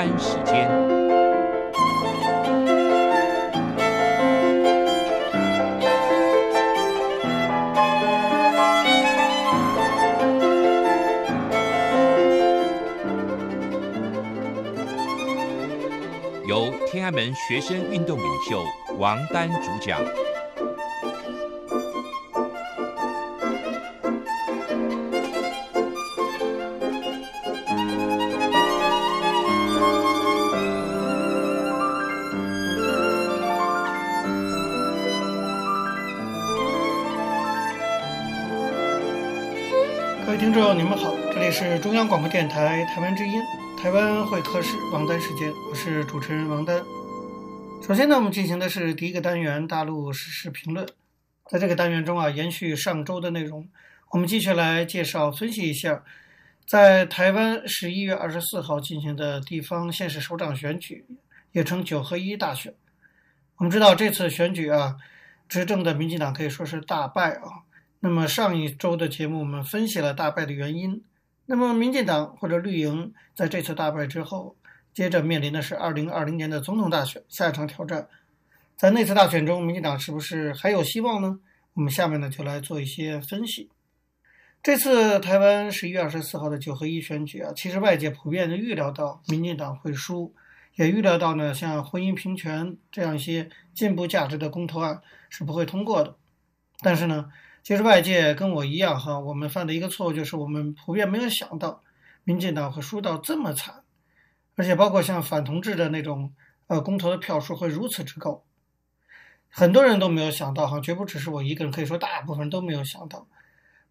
丹时间，由天安门学生运动领袖王丹主讲。中央广播电台台湾之音，台湾会客室王丹时间，我是主持人王丹。首先呢，我们进行的是第一个单元大陆时事评论。在这个单元中啊，延续上周的内容，我们继续来介绍分析一下，在台湾十一月二十四号进行的地方县市首长选举，也称九合一大选。我们知道这次选举啊，执政的民进党可以说是大败啊。那么上一周的节目，我们分析了大败的原因。那么民进党或者绿营在这次大败之后，接着面临的是二零二零年的总统大选，下一场挑战。在那次大选中，民进党是不是还有希望呢？我们下面呢就来做一些分析。这次台湾十一月二十四号的九合一选举啊，其实外界普遍的预料到民进党会输，也预料到呢，像婚姻平权这样一些进步价值的公投案是不会通过的。但是呢，其实外界跟我一样哈，我们犯的一个错误就是我们普遍没有想到，民进党会输到这么惨，而且包括像反同志的那种呃公投的票数会如此之高，很多人都没有想到哈，绝不只是我一个人，可以说大部分人都没有想到。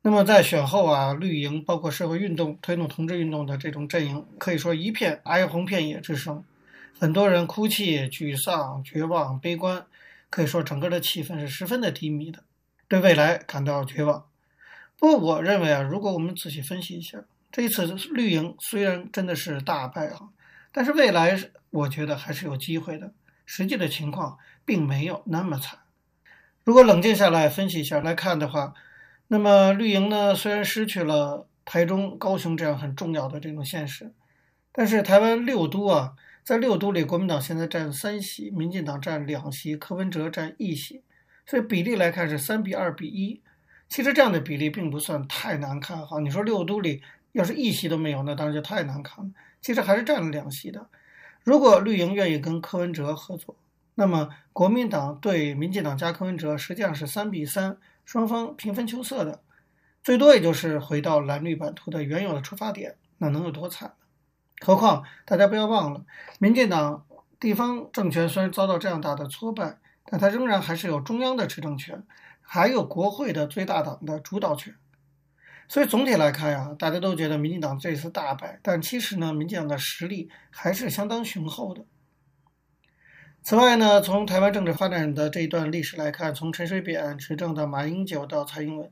那么在选后啊，绿营包括社会运动推动同志运动的这种阵营，可以说一片哀鸿遍野之声，很多人哭泣、沮丧、绝望、悲观，可以说整个的气氛是十分的低迷的。对未来感到绝望。不过，我认为啊，如果我们仔细分析一下，这一次绿营虽然真的是大败啊，但是未来我觉得还是有机会的。实际的情况并没有那么惨。如果冷静下来分析一下来看的话，那么绿营呢，虽然失去了台中、高雄这样很重要的这种现实，但是台湾六都啊，在六都里，国民党现在占三席，民进党占两席，柯文哲占一席。所以比例来看是三比二比一，其实这样的比例并不算太难看哈。你说六都里要是一席都没有，那当然就太难看了。其实还是占了两席的。如果绿营愿意跟柯文哲合作，那么国民党对民进党加柯文哲实际上是三比三，双方平分秋色的，最多也就是回到蓝绿版图的原有的出发点，那能有多惨呢？何况大家不要忘了，民进党地方政权虽然遭到这样大的挫败。但他仍然还是有中央的执政权，还有国会的最大党的主导权，所以总体来看呀，大家都觉得民进党这次大败，但其实呢，民进党的实力还是相当雄厚的。此外呢，从台湾政治发展的这一段历史来看，从陈水扁执政到马英九到蔡英文，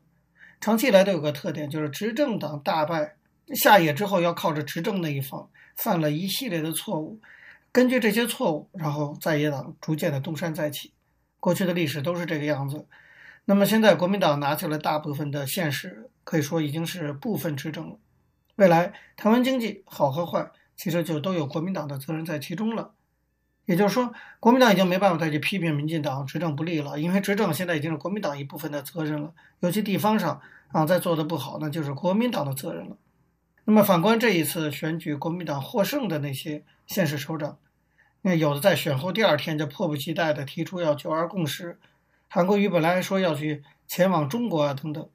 长期以来都有个特点，就是执政党大败下野之后，要靠着执政那一方犯了一系列的错误，根据这些错误，然后在野党逐渐的东山再起。过去的历史都是这个样子，那么现在国民党拿下了大部分的县市，可以说已经是部分执政了。未来台湾经济好和坏，其实就都有国民党的责任在其中了。也就是说，国民党已经没办法再去批评民进党执政不力了，因为执政现在已经是国民党一部分的责任了。尤其地方上啊，再做的不好，那就是国民党的责任了。那么反观这一次选举，国民党获胜的那些县市首长。那有的在选后第二天就迫不及待地提出要九二共识，韩国瑜本来说要去前往中国啊等等，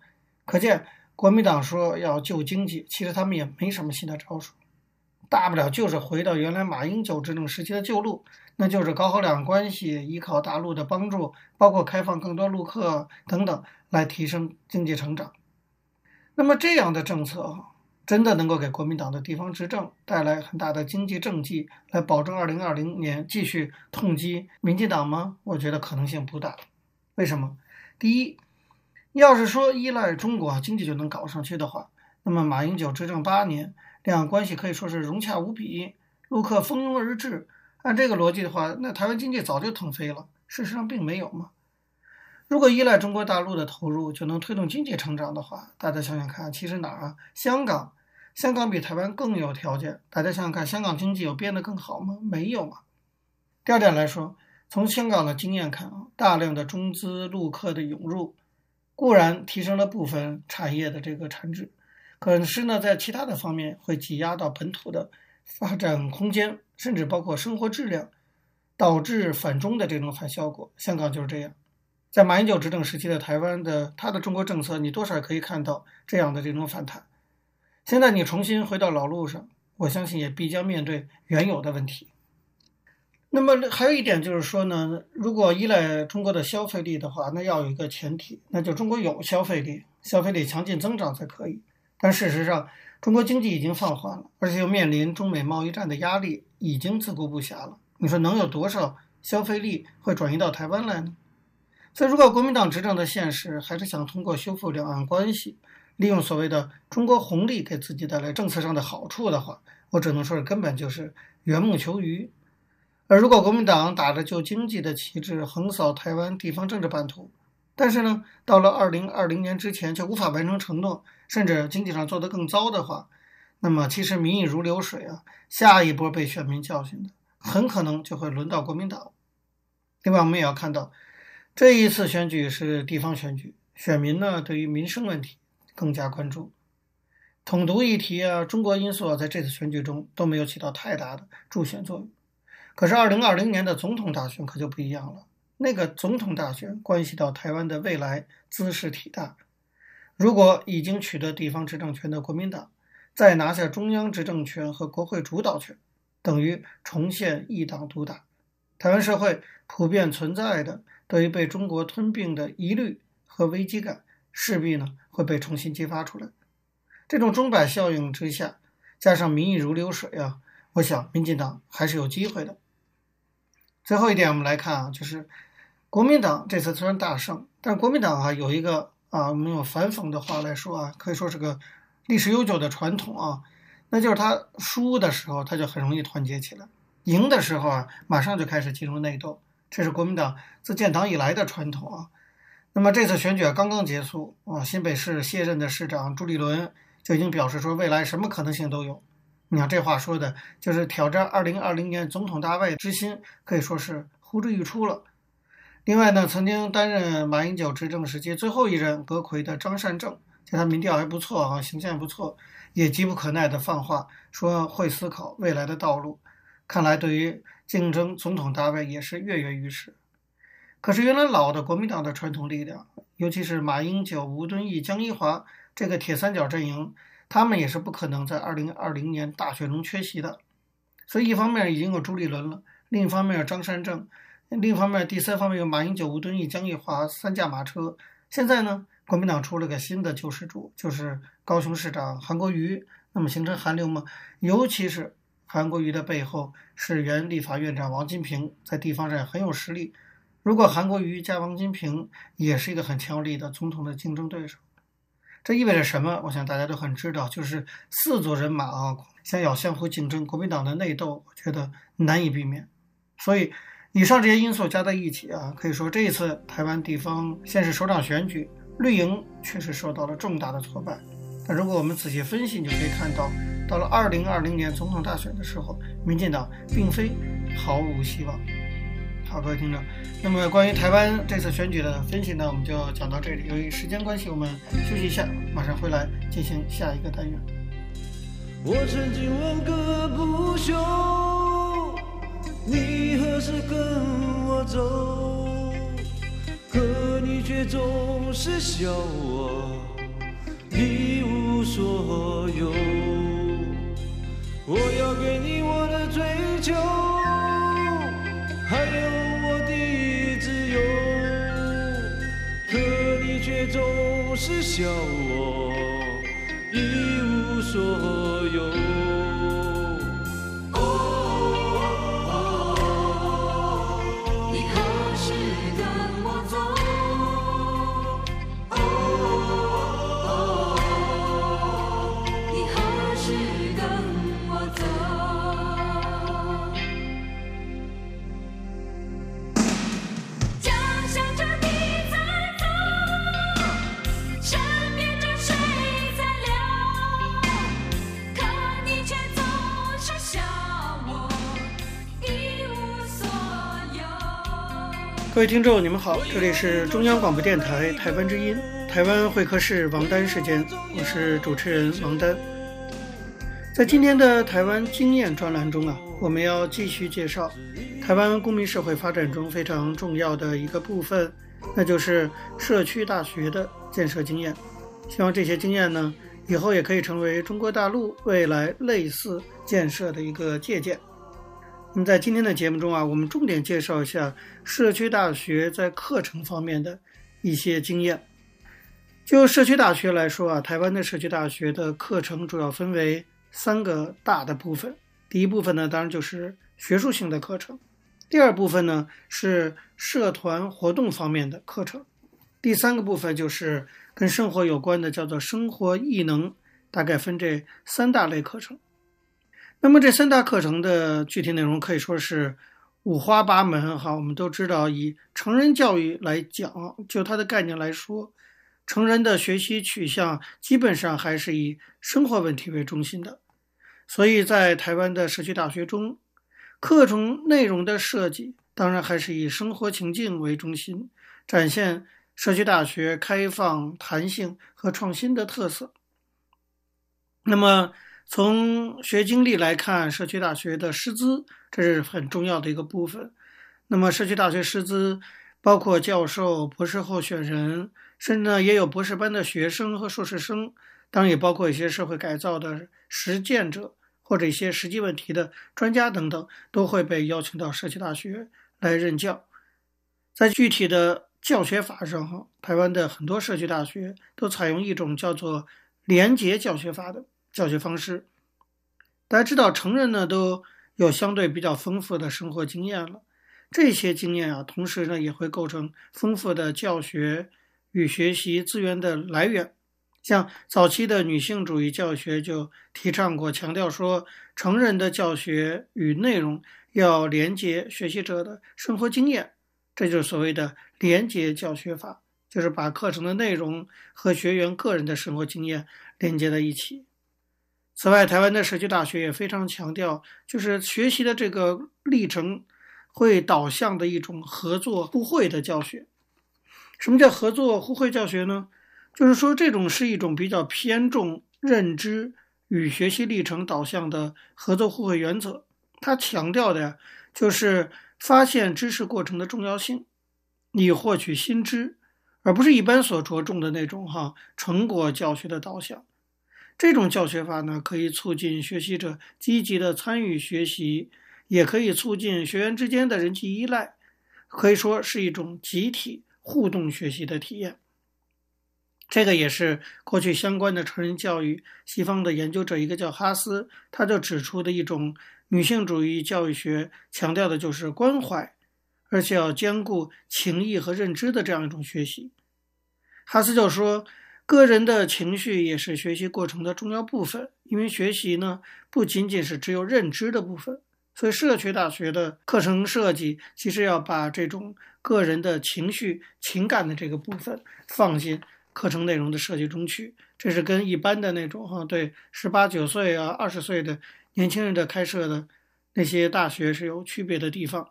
可见国民党说要救经济，其实他们也没什么新的招数，大不了就是回到原来马英九执政时期的旧路，那就是搞好两岸关系，依靠大陆的帮助，包括开放更多陆客等等，来提升经济成长。那么这样的政策。真的能够给国民党的地方执政带来很大的经济政绩，来保证二零二零年继续痛击民进党吗？我觉得可能性不大。为什么？第一，要是说依赖中国经济就能搞上去的话，那么马英九执政八年，两岸关系可以说是融洽无比，陆客蜂拥而至。按这个逻辑的话，那台湾经济早就腾飞了。事实上并没有嘛。如果依赖中国大陆的投入就能推动经济成长的话，大家想想看，其实哪儿啊？香港香港比台湾更有条件。大家想想看，香港经济有变得更好吗？没有嘛。第二点来说，从香港的经验看啊，大量的中资陆客的涌入，固然提升了部分产业的这个产值，可是呢，在其他的方面会挤压到本土的发展空间，甚至包括生活质量，导致反中的这种反效果。香港就是这样。在马英九执政时期的台湾的他的中国政策，你多少可以看到这样的这种反弹。现在你重新回到老路上，我相信也必将面对原有的问题。那么还有一点就是说呢，如果依赖中国的消费力的话，那要有一个前提，那就中国有消费力，消费力强劲增长才可以。但事实上，中国经济已经放缓了，而且又面临中美贸易战的压力，已经自顾不暇了。你说能有多少消费力会转移到台湾来呢？所以，如果国民党执政的现实还是想通过修复两岸关系，利用所谓的中国红利给自己带来政策上的好处的话，我只能说是根本就是缘木求鱼。而如果国民党打着救经济的旗帜横扫台湾地方政治版图，但是呢，到了二零二零年之前却无法完成承诺，甚至经济上做得更糟的话，那么其实民意如流水啊，下一波被选民教训的很可能就会轮到国民党。另外，我们也要看到。这一次选举是地方选举，选民呢对于民生问题更加关注，统独议题啊、中国因素啊，在这次选举中都没有起到太大的助选作用。可是，二零二零年的总统大选可就不一样了。那个总统大选关系到台湾的未来兹事体大。如果已经取得地方执政权的国民党再拿下中央执政权和国会主导权，等于重现一党独大。台湾社会普遍存在的。对于被中国吞并的疑虑和危机感，势必呢会被重新激发出来。这种钟摆效应之下，加上民意如流水啊，我想民进党还是有机会的。最后一点，我们来看啊，就是国民党这次虽然大胜，但国民党啊有一个啊，我们用反讽的话来说啊，可以说是个历史悠久的传统啊，那就是他输的时候他就很容易团结起来，赢的时候啊马上就开始进入内斗。这是国民党自建党以来的传统啊。那么这次选举刚刚结束啊，新北市卸任的市长朱立伦就已经表示说，未来什么可能性都有。你看这话说的，就是挑战二零二零年总统大位之心可以说是呼之欲出了。另外呢，曾经担任马英九执政时期最后一任阁揆的张善政，其他民调还不错啊，形象也不错，也急不可耐地放话说会思考未来的道路。看来对于竞争总统大位也是跃跃欲试，可是原来老的国民党的传统力量，尤其是马英九、吴敦义、江宜樺这个铁三角阵营，他们也是不可能在二零二零年大选中缺席的。所以一方面已经有朱立伦了，另一方面有张善政，另一方面第三方面有马英九、吴敦义、江宜樺三驾马车。现在呢，国民党出了个新的救世主，就是高雄市长韩国瑜，那么形成韩流吗？尤其是。韩国瑜的背后是原立法院长王金平，在地方上很有实力。如果韩国瑜加王金平也是一个很强有力的总统的竞争对手，这意味着什么？我想大家都很知道，就是四组人马啊，想要相互竞争，国民党的内斗，我觉得难以避免。所以，以上这些因素加在一起啊，可以说这一次台湾地方县市首长选举，绿营确实受到了重大的挫败。但如果我们仔细分析，你就可以看到。到了二零二零年总统大选的时候，民进党并非毫无希望。好，各位听众，那么关于台湾这次选举的分析呢，我们就讲到这里。由于时间关系，我们休息一下，马上回来进行下一个单元。我曾经问个不休，你何时跟我走？可你却总是笑我一无所有。我要给你我的追求，还有我的自由，可你却总是笑我一无所有。各位听众，你们好，这里是中央广播电台台湾之音，台湾会客室王丹时间，我是主持人王丹。在今天的台湾经验专栏中啊，我们要继续介绍台湾公民社会发展中非常重要的一个部分，那就是社区大学的建设经验。希望这些经验呢，以后也可以成为中国大陆未来类似建设的一个借鉴。那么在今天的节目中啊，我们重点介绍一下社区大学在课程方面的一些经验。就社区大学来说啊，台湾的社区大学的课程主要分为三个大的部分，第一部分呢，当然就是学术性的课程；第二部分呢是社团活动方面的课程；第三个部分就是跟生活有关的，叫做生活艺能。大概分这三大类课程。那么这三大课程的具体内容可以说是五花八门哈。我们都知道，以成人教育来讲，就它的概念来说，成人的学习取向基本上还是以生活问题为中心的。所以在台湾的社区大学中，课程内容的设计当然还是以生活情境为中心，展现社区大学开放、弹性和创新的特色。那么从学经历来看，社区大学的师资这是很重要的一个部分。那么社区大学师资包括教授、博士候选人，甚至呢也有博士班的学生和硕士生，当然也包括一些社会改造的实践者。或者一些实际问题的专家等等，都会被邀请到社区大学来任教。在具体的教学法上，哈，台湾的很多社区大学都采用一种叫做连结教学法的教学方式。大家知道，成人呢都有相对比较丰富的生活经验了，这些经验啊，同时呢也会构成丰富的教学与学习资源的来源。像早期的女性主义教学就提倡过，强调说，成人的教学与内容要连接学习者的生活经验，这就是所谓的连接教学法，就是把课程的内容和学员个人的生活经验连接在一起。此外，台湾的社区大学也非常强调，就是学习的这个历程会导向的一种合作互惠的教学。什么叫合作互惠教学呢？就是说，这种是一种比较偏重认知与学习历程导向的合作互惠原则。它强调的呀，就是发现知识过程的重要性，以获取新知，而不是一般所着重的那种哈成果教学的导向。这种教学法呢，可以促进学习者积极的参与学习，也可以促进学员之间的人际依赖，可以说是一种集体互动学习的体验。这个也是过去相关的成人教育西方的研究者，一个叫哈斯，他就指出的一种女性主义教育学，强调的就是关怀，而且要兼顾情谊和认知的这样一种学习。哈斯就说，个人的情绪也是学习过程的重要部分，因为学习呢不仅仅是只有认知的部分，所以社区大学的课程设计其实要把这种个人的情绪、情感的这个部分放进。课程内容的设计中去，这是跟一般的那种哈，对十八九岁啊、二十岁的年轻人的开设的那些大学是有区别的地方。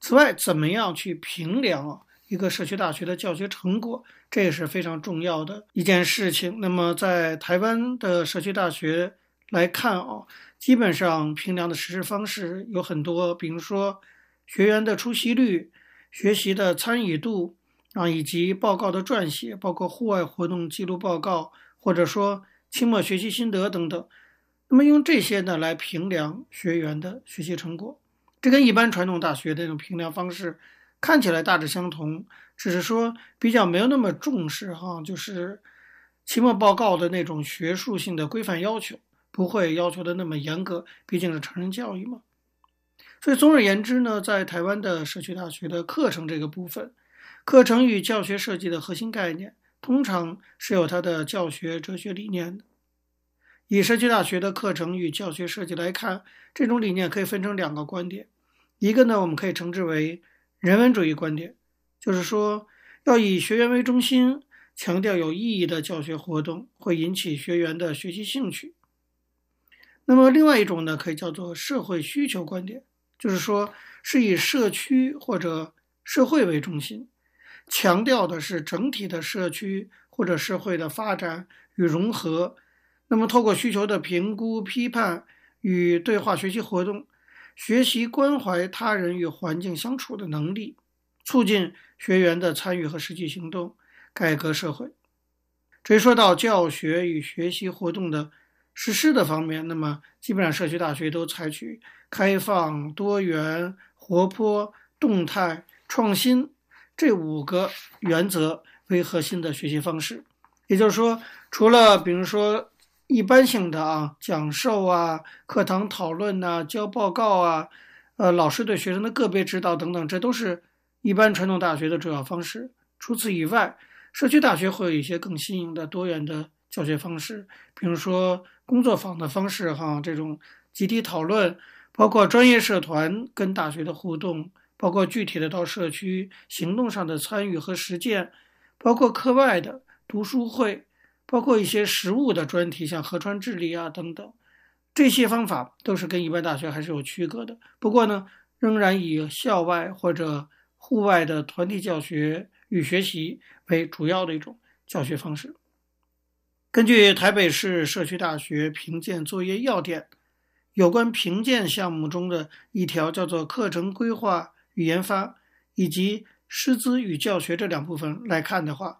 此外，怎么样去评量一个社区大学的教学成果，这也是非常重要的一件事情。那么，在台湾的社区大学来看啊，基本上评量的实施方式有很多，比如说学员的出席率、学习的参与度。啊，以及报告的撰写，包括户外活动记录报告，或者说期末学习心得等等。那么用这些呢来评量学员的学习成果，这跟一般传统大学的那种评量方式看起来大致相同，只是说比较没有那么重视哈，就是期末报告的那种学术性的规范要求，不会要求的那么严格，毕竟是成人教育嘛。所以总而言之呢，在台湾的社区大学的课程这个部分。课程与教学设计的核心概念，通常是有它的教学哲学理念的。以社区大学的课程与教学设计来看，这种理念可以分成两个观点。一个呢，我们可以称之为人文主义观点，就是说要以学员为中心，强调有意义的教学活动会引起学员的学习兴趣。那么另外一种呢，可以叫做社会需求观点，就是说是以社区或者社会为中心，强调的是整体的社区或者社会的发展与融合。那么，透过需求的评估、批判与对话学习活动，学习关怀他人与环境相处的能力，促进学员的参与和实际行动，改革社会。至于说到教学与学习活动的实施的方面，那么基本上社区大学都采取开放、多元、活泼、动态、创新这五个原则为核心的学习方式。也就是说，除了比如说一般性的啊讲授啊、课堂讨论呐、交报告啊、呃老师对学生的个别指导等等，这都是一般传统大学的主要方式。除此以外，社区大学会有一些更新颖的多元的教学方式，比如说工作坊的方式，哈，这种集体讨论，包括专业社团跟大学的互动，包括具体的到社区行动上的参与和实践，包括课外的读书会，包括一些实物的专题，像河川治理啊等等，这些方法都是跟一般大学还是有区隔的。不过呢，仍然以校外或者户外的团体教学与学习为主要的一种教学方式。根据台北市社区大学评鉴作业要点，有关评鉴项目中的一条叫做课程规划与研发以及师资与教学这两部分来看的话，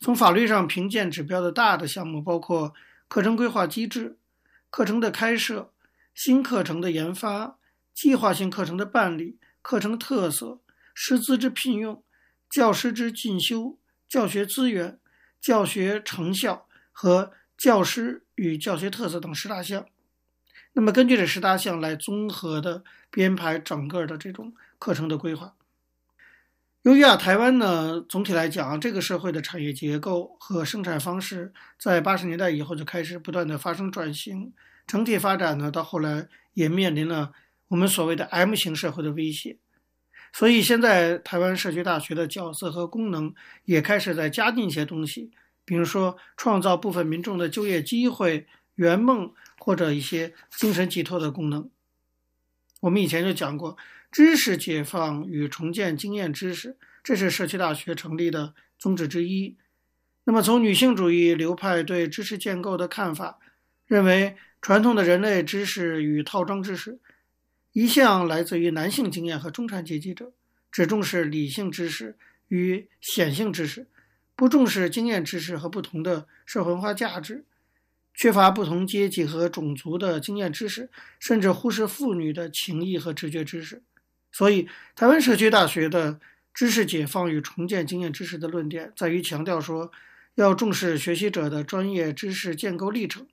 从法律上评鉴指标的大的项目包括课程规划机制、课程的开设、新课程的研发、计划性课程的办理、课程特色、师资之聘用。教师之进修、教学资源、教学成效和教师与教学特色等十大项。那么，根据这十大项来综合的编排整个的这种课程的规划。由于啊，台湾呢，总体来讲，这个社会的产业结构和生产方式在八十年代以后就开始不断的发生转型，整体发展呢，到后来也面临了我们所谓的 M 型社会的威胁。所以现在台湾社区大学的角色和功能也开始在加进一些东西，比如说创造部分民众的就业机会、圆梦或者一些精神寄托的功能。我们以前就讲过，知识解放与重建经验知识，这是社区大学成立的宗旨之一。那么从女性主义流派对知识建构的看法，认为传统的人类知识与套装知识。一向来自于男性经验和中产阶级者，只重视理性知识与显性知识，不重视经验知识和不同的社会文化价值，缺乏不同阶级和种族的经验知识，甚至忽视妇女的情谊和直觉知识。所以，台湾社区大学的知识解放与重建经验知识的论点，在于强调说，要重视学习者的专业知识建构历程，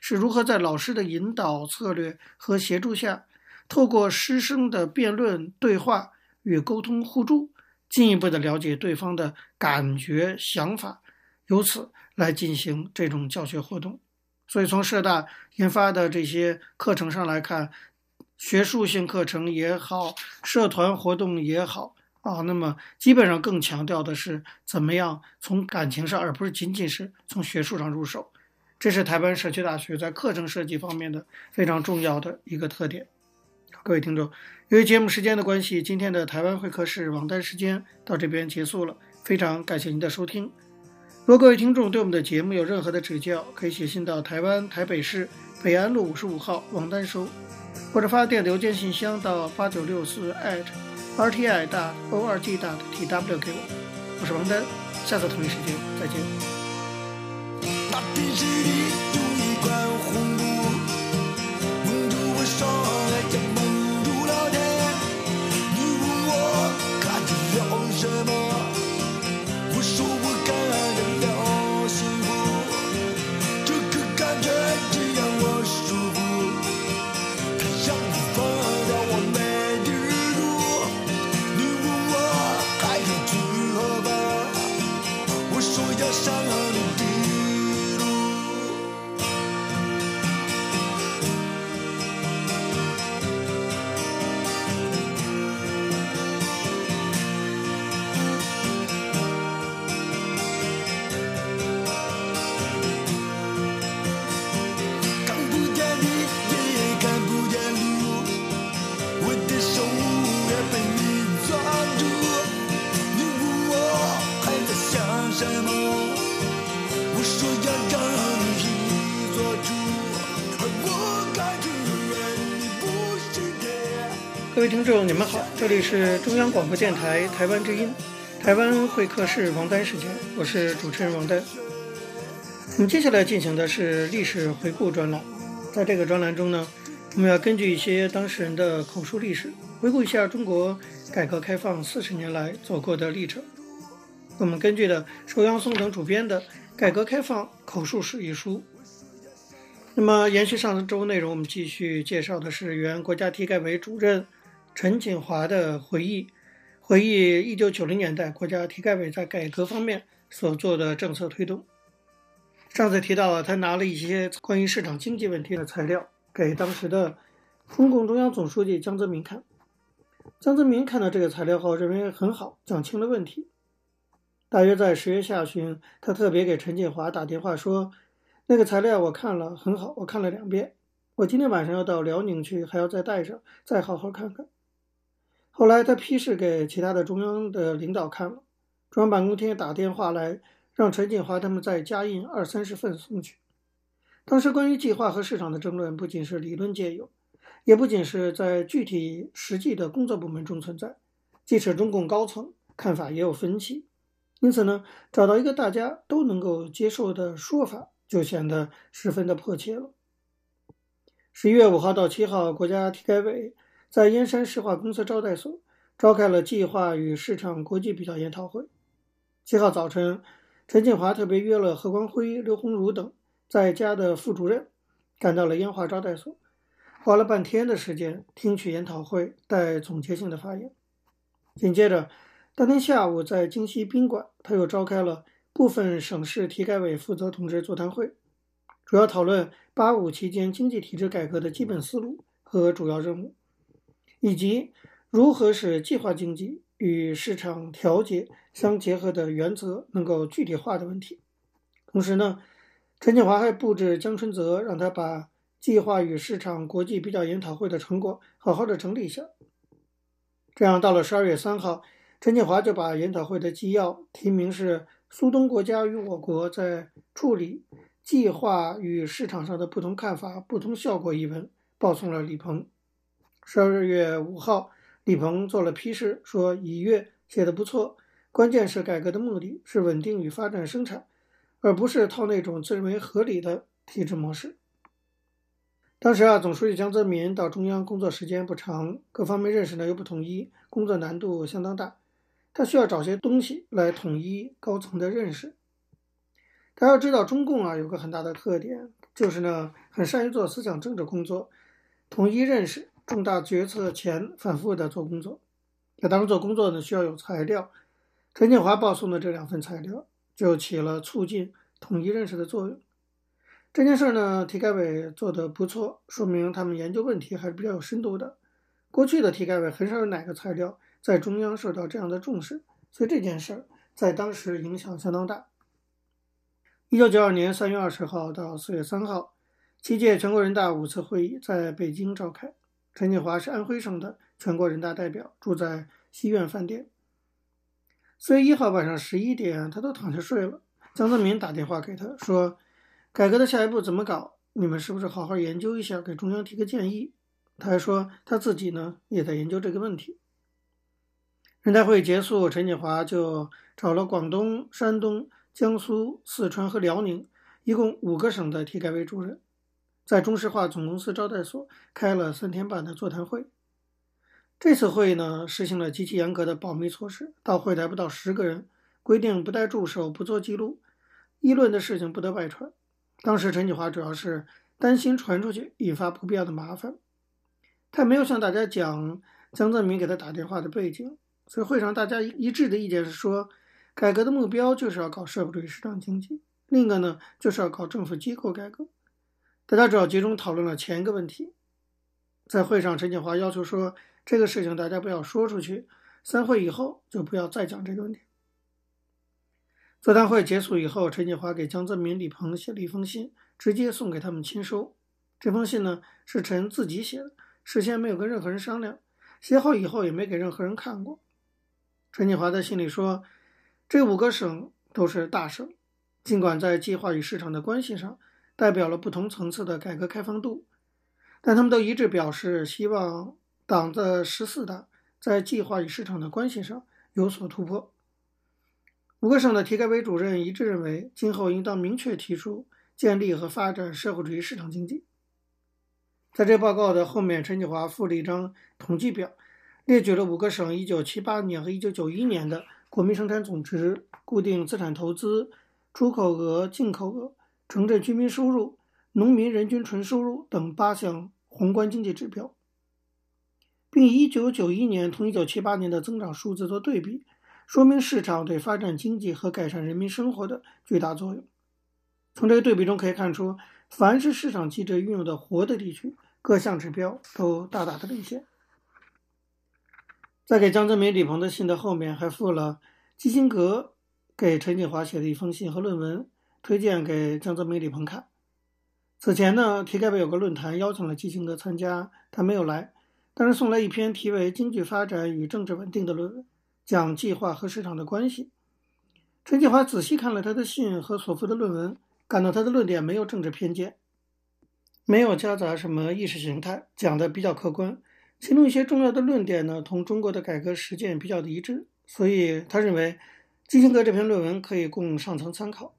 是如何在老师的引导策略和协助下。透过师生的辩论、对话与沟通互助，进一步的了解对方的感觉、想法，由此来进行这种教学活动。所以，从社大研发的这些课程上来看，学术性课程也好，社团活动也好啊，那么基本上更强调的是怎么样从感情上，而不是仅仅是从学术上入手。这是台湾社区大学在课程设计方面的非常重要的一个特点。各位听众，由于节目时间的关系，今天的台湾会客室网单时间到这边结束了。非常感谢您的收听。如果各位听众对我们的节目有任何的指教，可以写信到台湾台北市北安路五十五号网单收，或者发电邮件信箱到八九六四 @rti 大 org 大 tw 给我。我是王丹，下次同一时间再见。什么？方？我听众，你们好，这里是中央广播电台台湾之音，台湾会客室王丹时间，我是主持人王丹。我们接下来进行的是历史回顾专栏，在这个专栏中呢，我们要根据一些当事人的口述历史，回顾一下中国改革开放四十年来走过的历程。我们根据的是欧阳松等主编的《改革开放口述史》一书。那么，延续上周内容，我们继续介绍的是原国家体改委主任陈锦华的回忆，回忆一九九零年代国家体改委在改革方面所做的政策推动。上次提到了，他拿了一些关于市场经济问题的材料给当时的中共中央总书记江泽民看。江泽民看到这个材料后，认为很好，讲清了问题。大约在十月下旬，他特别给陈锦华打电话说：“那个材料我看了，很好，我看了两遍。我今天晚上要到辽宁去，还要再带上，再好好看看。”后来他批示给其他的中央的领导看了，中央办公厅打电话来，让陈锦华他们再加印二三十份送去。当时关于计划和市场的争论，不仅是理论界有，也不仅是在具体实际的工作部门中存在，即使中共高层看法也有分歧。因此呢，找到一个大家都能够接受的说法，就显得十分的迫切了。十一月五号到七号，国家体改委在燕山石化公司招待所召开了计划与市场国际比较研讨会。七号早晨，陈建华特别约了何光辉、刘鸿儒等在家的副主任，赶到了燕化招待所，花了半天的时间听取研讨会带总结性的发言。紧接着，当天下午，在京西宾馆，他又召开了部分省市体改委负责同志座谈会，主要讨论“八五”期间经济体制改革的基本思路和主要任务，以及如何使计划经济与市场调节相结合的原则能够具体化的问题。同时呢，陈建华还布置江春泽，让他把计划与市场国际比较研讨会的成果好好的整理一下。这样，到了十二月三号。陈建华就把研讨会的纪要题名是“苏东国家与我国在处理计划与市场上的不同看法、不同效果”一文报送了李鹏。十二月五号，李鹏做了批示，说：“乙阅写的不错，关键是改革的目的是稳定与发展生产，而不是套那种自认为合理的体制模式。”当时啊，总书记江泽民到中央工作时间不长，各方面认识呢又不统一，工作难度相当大。他需要找些东西来统一高层的认识。大家要知道，中共啊有个很大的特点，就是呢很善于做思想政治工作，统一认识，重大决策前反复的做工作。那当然做工作呢需要有材料，陈建华报送的这两份材料就起了促进统一认识的作用。这件事呢，体改委做得不错，说明他们研究问题还是比较有深度的。过去的体改委很少有哪个材料。在中央受到这样的重视，所以这件事儿在当时影响相当大。一九九二年三月二十号到四月三号，七届全国人大五次会议在北京召开。陈锦华是安徽省的全国人大代表，住在西苑饭店。四月一号晚上十一点，他都躺下睡了。江泽民打电话给他说：“改革的下一步怎么搞？你们是不是好好研究一下，给中央提个建议？”他还说他自己呢也在研究这个问题。人大会结束，陈锦华就找了广东、山东、江苏、四川和辽宁，一共五个省的体改委主任，在中石化总公司招待所开了三天半的座谈会。这次会议呢，实行了极其严格的保密措施，到会台不到十个人，规定不带助手，不做记录，议论的事情不得外传。当时陈启华主要是担心传出去引发不必要的麻烦，他没有向大家讲江泽民给他打电话的背景。所以会上大家一致的意见是说，改革的目标就是要搞社会主义市场经济，另一个呢就是要搞政府机构改革。大家主要集中讨论了前一个问题。在会上，陈锦华要求说，这个事情大家不要说出去，散会以后就不要再讲这个问题。座谈会结束以后，陈锦华给江泽民、李鹏写了一封信，直接送给他们签收。这封信呢是陈自己写的，事先没有跟任何人商量，写好以后也没给任何人看过。陈锦华在信里说：“这五个省都是大省，尽管在计划与市场的关系上代表了不同层次的改革开放度，但他们都一致表示希望党的十四大在计划与市场的关系上有所突破。五个省的体改委主任一致认为，今后应当明确提出建立和发展社会主义市场经济。在这报告的后面，陈锦华附了一张统计表，列举了五个省1978年和1991年的国民生产总值、固定资产投资、出口额、进口额、城镇居民收入、农民人均纯收入等八项宏观经济指标，并以1991年同1978年的增长数字做对比，说明市场对发展经济和改善人民生活的巨大作用。从这个对比中可以看出，凡是市场机制运用的活的地区，各项指标都大大的领先。在给江泽民、李鹏的信的后面，还附了基辛格给陈锦华写的一封信和论文，推荐给江泽民、李鹏看。此前呢，体改委有个论坛邀请了基辛格参加，他没有来，但是送来一篇题为《经济发展与政治稳定》的论文，讲计划和市场的关系。陈继华仔细看了他的信和所附的论文。感到他的论点没有政治偏见，没有夹杂什么意识形态，讲的比较客观。其中一些重要的论点呢，同中国的改革实践比较的一致，所以他认为基辛格这篇论文可以供上层参考。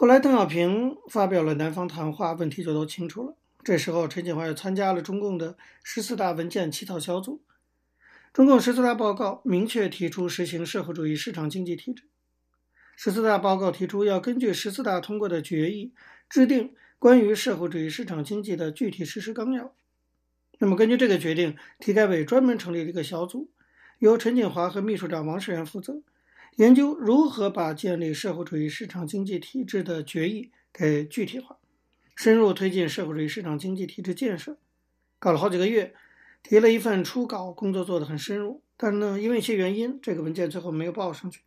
后来邓小平发表了南方谈话，问题就都清楚了。这时候陈锦华又参加了中共的十四大文件起草小组，中共十四大报告明确提出实行社会主义市场经济体制。十四大报告提出，要根据十四大通过的决议，制定关于社会主义市场经济的具体实施纲要。那么，根据这个决定，体改委专门成立了一个小组，由陈锦华和秘书长王世元负责，研究如何把建立社会主义市场经济体制的决议给具体化，深入推进社会主义市场经济体制建设。搞了好几个月，提了一份初稿，工作做得很深入，但呢，因为一些原因，这个文件最后没有报上去。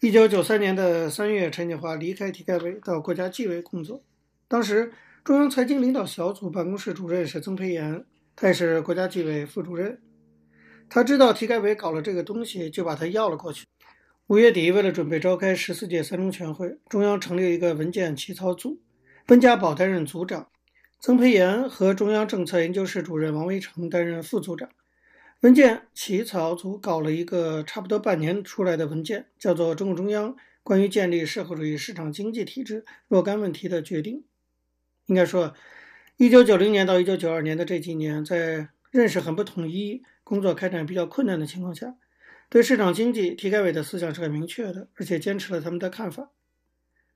一九九三年的三月，陈锦华离开体改委，到国家纪委工作。当时，中央财经领导小组办公室主任是曾培炎，他也是国家纪委副主任。他知道体改委搞了这个东西，就把他要了过去。五月底，为了准备召开十四届三中全会，中央成立一个文件起草组，温家宝担任组长，曾培炎和中央政策研究室主任王维成担任副组长。文件起草组搞了一个差不多半年出来的文件，叫做《中共中央关于建立社会主义市场经济体制若干问题的决定》。应该说，一九九零年到一九九二年的这几年，在认识很不统一、工作开展比较困难的情况下，对市场经济，体改委的思想是很明确的，而且坚持了他们的看法。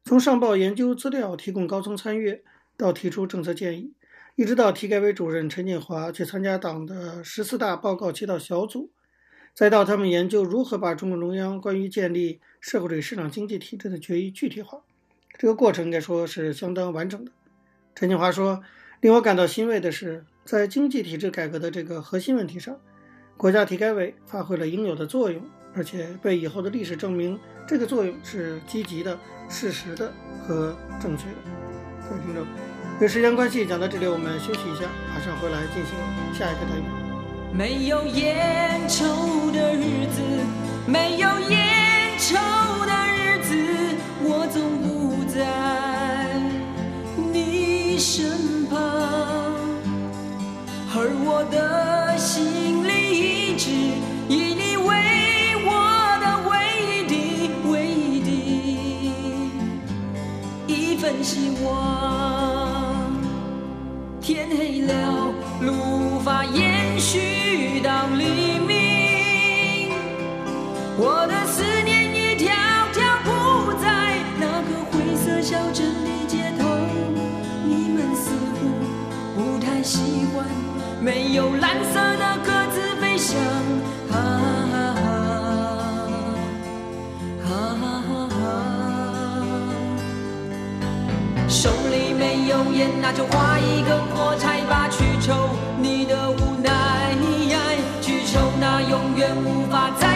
从上报研究资料、提供高层参阅，到提出政策建议。一直到体改委主任陈锦华去参加党的十四大报告起草小组，再到他们研究如何把中共中央关于建立社会主义市场经济体制的决议具体化，这个过程应该说是相当完整的。陈锦华说：“令我感到欣慰的是，在经济体制改革的这个核心问题上，国家体改委发挥了应有的作用，而且被以后的历史证明，这个作用是积极的、事实的和正确的。”各位听众。因为时间关系，讲到这里，我们休息一下，马上回来进行下一个单元。没有烟抽的日子，没有烟抽的日子，我总不在你身旁，而我的心里一直以你为我的唯一的、唯一的一份希望。天黑了，没有蓝色的鸽子飞翔，哈哈哈，手里没有烟，那就画一个火柴吧，去抽你的无奈，去抽那永远无法再。